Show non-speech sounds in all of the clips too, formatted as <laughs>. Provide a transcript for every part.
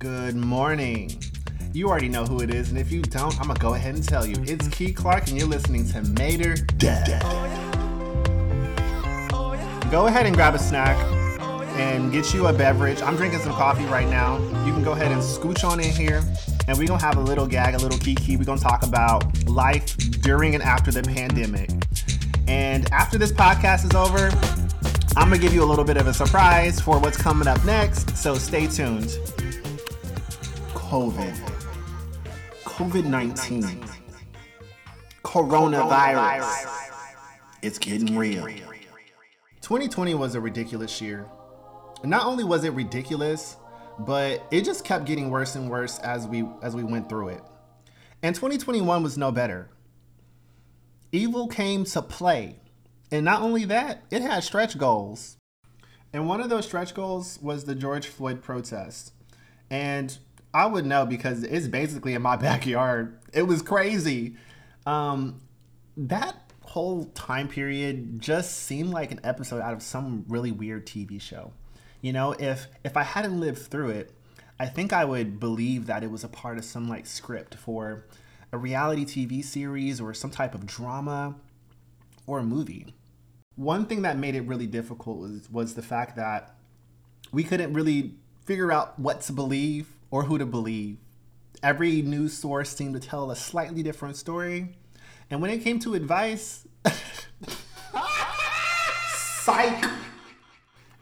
Good morning. You already know who it is, and if you don't, I'm gonna go ahead and tell you. Mm-hmm. It's Key Clark, and you're listening to Mater.Dev. Oh, oh, go ahead and grab a snack and get you a beverage. I'm drinking some coffee right now. You can go ahead and scooch on in here, and we're gonna have a little gag, a little kiki. We're gonna talk about life during and after the pandemic. And after this podcast is over, I'm gonna give you a little bit of a surprise for what's coming up next, so stay tuned. COVID. COVID 19. Coronavirus. It's getting real. 2020 was a ridiculous year. Not only was it ridiculous, but it just kept getting worse and worse as we as we went through it. And 2021 was no better. Evil came to play. And not only that, it had stretch goals. And one of those stretch goals was the George Floyd protest. And I would know because it's basically in my <laughs> backyard. It was crazy. Um, that whole time period just seemed like an episode out of some really weird TV show. You know, if if I hadn't lived through it, I think I would believe that it was a part of some like script for a reality TV series or some type of drama or a movie. One thing that made it really difficult was was the fact that we couldn't really figure out what to believe or who to believe. Every news source seemed to tell a slightly different story. And when it came to advice, <laughs> psych.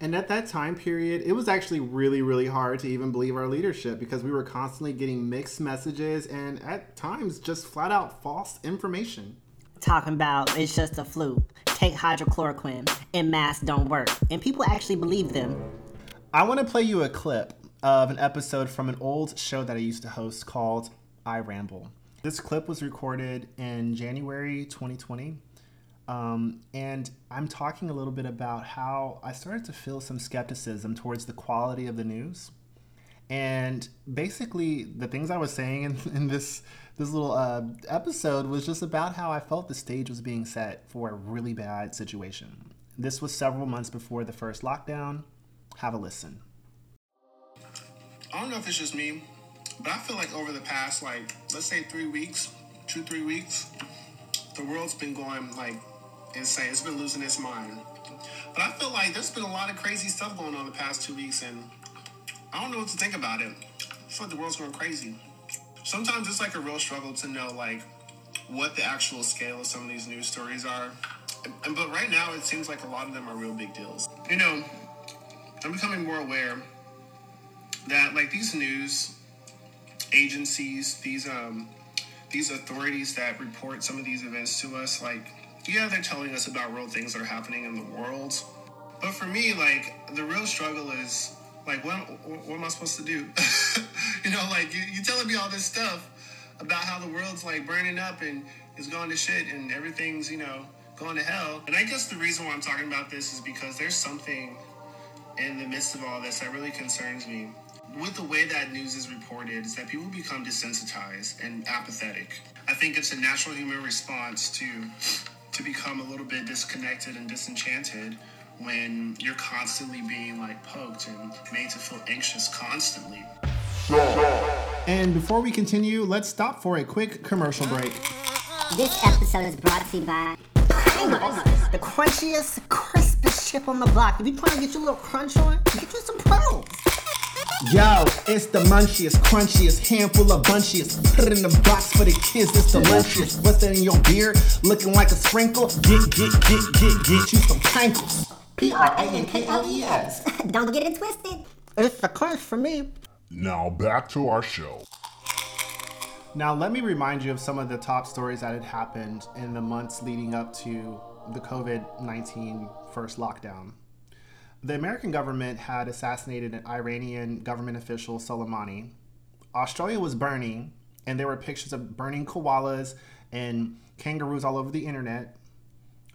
And at that time period, it was actually really, really hard to even believe our leadership because we were constantly getting mixed messages and at times just flat out false information. Talking about it's just a flu. Take hydrochloroquine and masks don't work. And people actually believe them. I want to play you a clip of an episode from an old show that I used to host called I Ramble. This clip was recorded in January 2020. Um, and I'm talking a little bit about how I started to feel some skepticism towards the quality of the news. And basically, the things I was saying in, <laughs> in this this little uh, episode was just about how I felt the stage was being set for a really bad situation. This was several months before the first lockdown. Have a listen. I don't know if it's just me, but I feel like over the past, like, let's say three weeks, two, three weeks, the world's been going, like, insane. It's been losing its mind. But I feel like there's been a lot of crazy stuff going on the past two weeks, and I don't know what to think about it. I feel like the world's going crazy. Sometimes it's like a real struggle to know, like, what the actual scale of some of these news stories are. And, but right now, it seems like a lot of them are real big deals. You know, I'm becoming more aware that like these news agencies, these um these authorities that report some of these events to us, like yeah, they're telling us about real things that are happening in the world. But for me, like the real struggle is like what what am I supposed to do? <laughs> you know, like you, you telling me all this stuff about how the world's like burning up and is going to shit and everything's, you know, going to hell. And I guess the reason why I'm talking about this is because there's something in the midst of all this that really concerns me with the way that news is reported is that people become desensitized and apathetic. I think it's a natural human response to to become a little bit disconnected and disenchanted when you're constantly being like poked and made to feel anxious constantly. And before we continue, let's stop for a quick commercial break. This episode is brought to you by oh The crunchiest, crispest chip on the block. If you're trying to get your little crunch on, get you some pearls. Yo, it's the munchiest, crunchiest, handful of bunchiest. Put it in the box for the kids, it's delicious. What's that in your beer? Looking like a sprinkle? Get, get, get, get, get you some Prankles. P-R-A-N-K-L-E-S. <laughs> Don't get it twisted. It's the crunch for me. Now back to our show. Now, let me remind you of some of the top stories that had happened in the months leading up to the COVID 19 first lockdown. The American government had assassinated an Iranian government official, Soleimani. Australia was burning, and there were pictures of burning koalas and kangaroos all over the internet.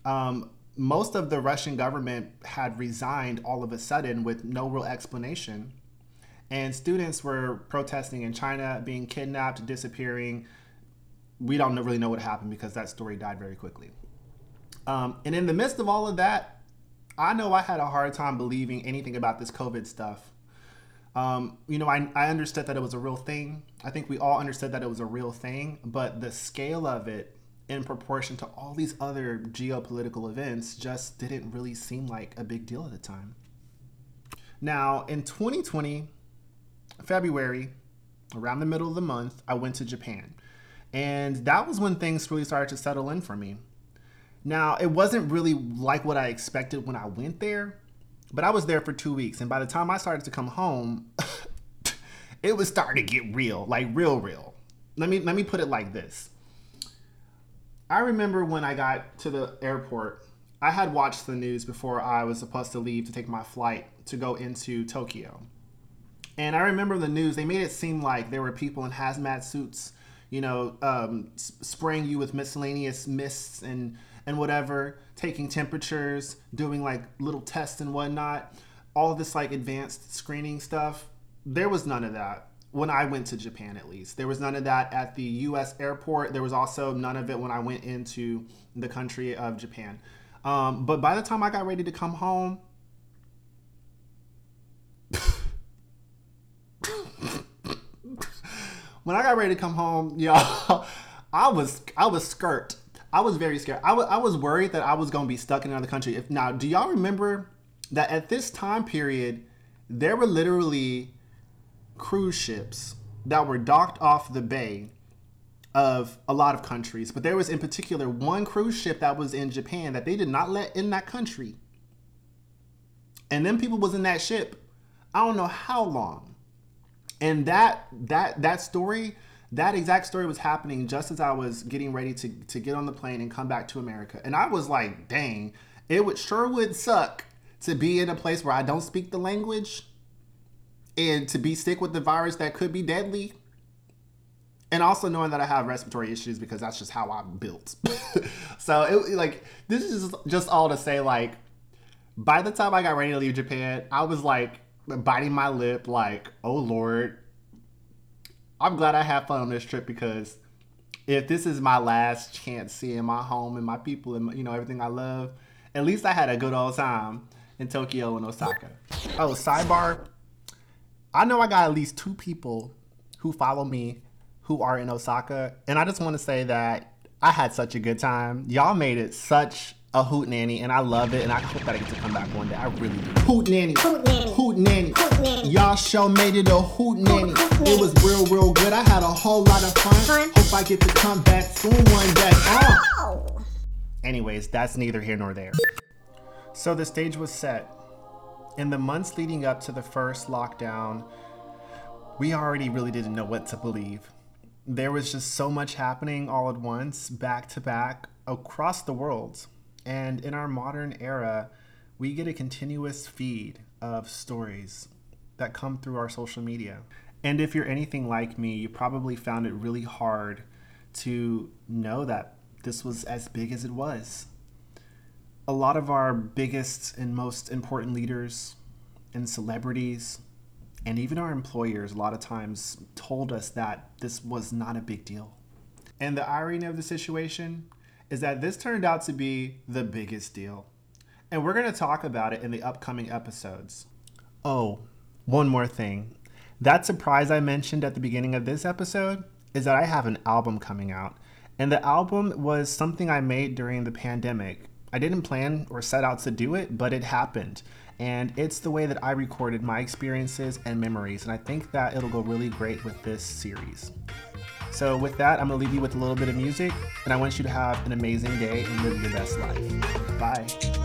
Um, most of the Russian government had resigned all of a sudden with no real explanation. And students were protesting in China, being kidnapped, disappearing. We don't really know what happened because that story died very quickly. Um, and in the midst of all of that, I know I had a hard time believing anything about this COVID stuff. Um, you know, I, I understood that it was a real thing. I think we all understood that it was a real thing, but the scale of it in proportion to all these other geopolitical events just didn't really seem like a big deal at the time. Now, in 2020, February, around the middle of the month, I went to Japan. And that was when things really started to settle in for me. Now, it wasn't really like what I expected when I went there, but I was there for two weeks. And by the time I started to come home, <laughs> it was starting to get real, like real, real. Let me let me put it like this. I remember when I got to the airport, I had watched the news before I was supposed to leave to take my flight to go into Tokyo. And I remember the news, they made it seem like there were people in hazmat suits, you know, um, spraying you with miscellaneous mists and, and whatever, taking temperatures, doing like little tests and whatnot, all this like advanced screening stuff. There was none of that when I went to Japan, at least. There was none of that at the US airport. There was also none of it when I went into the country of Japan. Um, but by the time I got ready to come home, <laughs> when I got ready to come home, y'all, <laughs> I was I was skirt. I was very scared. I was I was worried that I was gonna be stuck in another country. If now, do y'all remember that at this time period, there were literally cruise ships that were docked off the bay of a lot of countries, but there was in particular one cruise ship that was in Japan that they did not let in that country. And then people was in that ship, I don't know how long. And that that that story, that exact story was happening just as I was getting ready to, to get on the plane and come back to America. And I was like, dang, it would sure would suck to be in a place where I don't speak the language and to be sick with the virus that could be deadly and also knowing that I have respiratory issues because that's just how I'm built. <laughs> so it like this is just, just all to say like by the time I got ready to leave Japan, I was like biting my lip like, "Oh lord. I'm glad I had fun on this trip because if this is my last chance seeing my home and my people and you know everything I love, at least I had a good old time in Tokyo and Osaka." Oh, sidebar. I know I got at least two people who follow me who are in Osaka. And I just want to say that I had such a good time. Y'all made it such a hoot nanny, and I love it. And I hope that I get to come back one day. I really do. Hoot nanny, Hoot nanny. hoot nanny. Hoot nanny. Y'all show made it a hoot nanny. hoot nanny. It was real, real good. I had a whole lot of fun. Fun. Hope I get to come back soon one day. Oh. Anyways, that's neither here nor there. So the stage was set. In the months leading up to the first lockdown, we already really didn't know what to believe. There was just so much happening all at once, back to back, across the world. And in our modern era, we get a continuous feed of stories that come through our social media. And if you're anything like me, you probably found it really hard to know that this was as big as it was. A lot of our biggest and most important leaders and celebrities and even our employers a lot of times told us that this was not a big deal. And the irony of the situation is that this turned out to be the biggest deal. And we're going to talk about it in the upcoming episodes. Oh, one more thing. That surprise I mentioned at the beginning of this episode is that I have an album coming out. And the album was something I made during the pandemic. I didn't plan or set out to do it, but it happened. And it's the way that I recorded my experiences and memories. And I think that it'll go really great with this series. So, with that, I'm to leave you with a little bit of music. And I want you to have an amazing day and live your best life. Bye.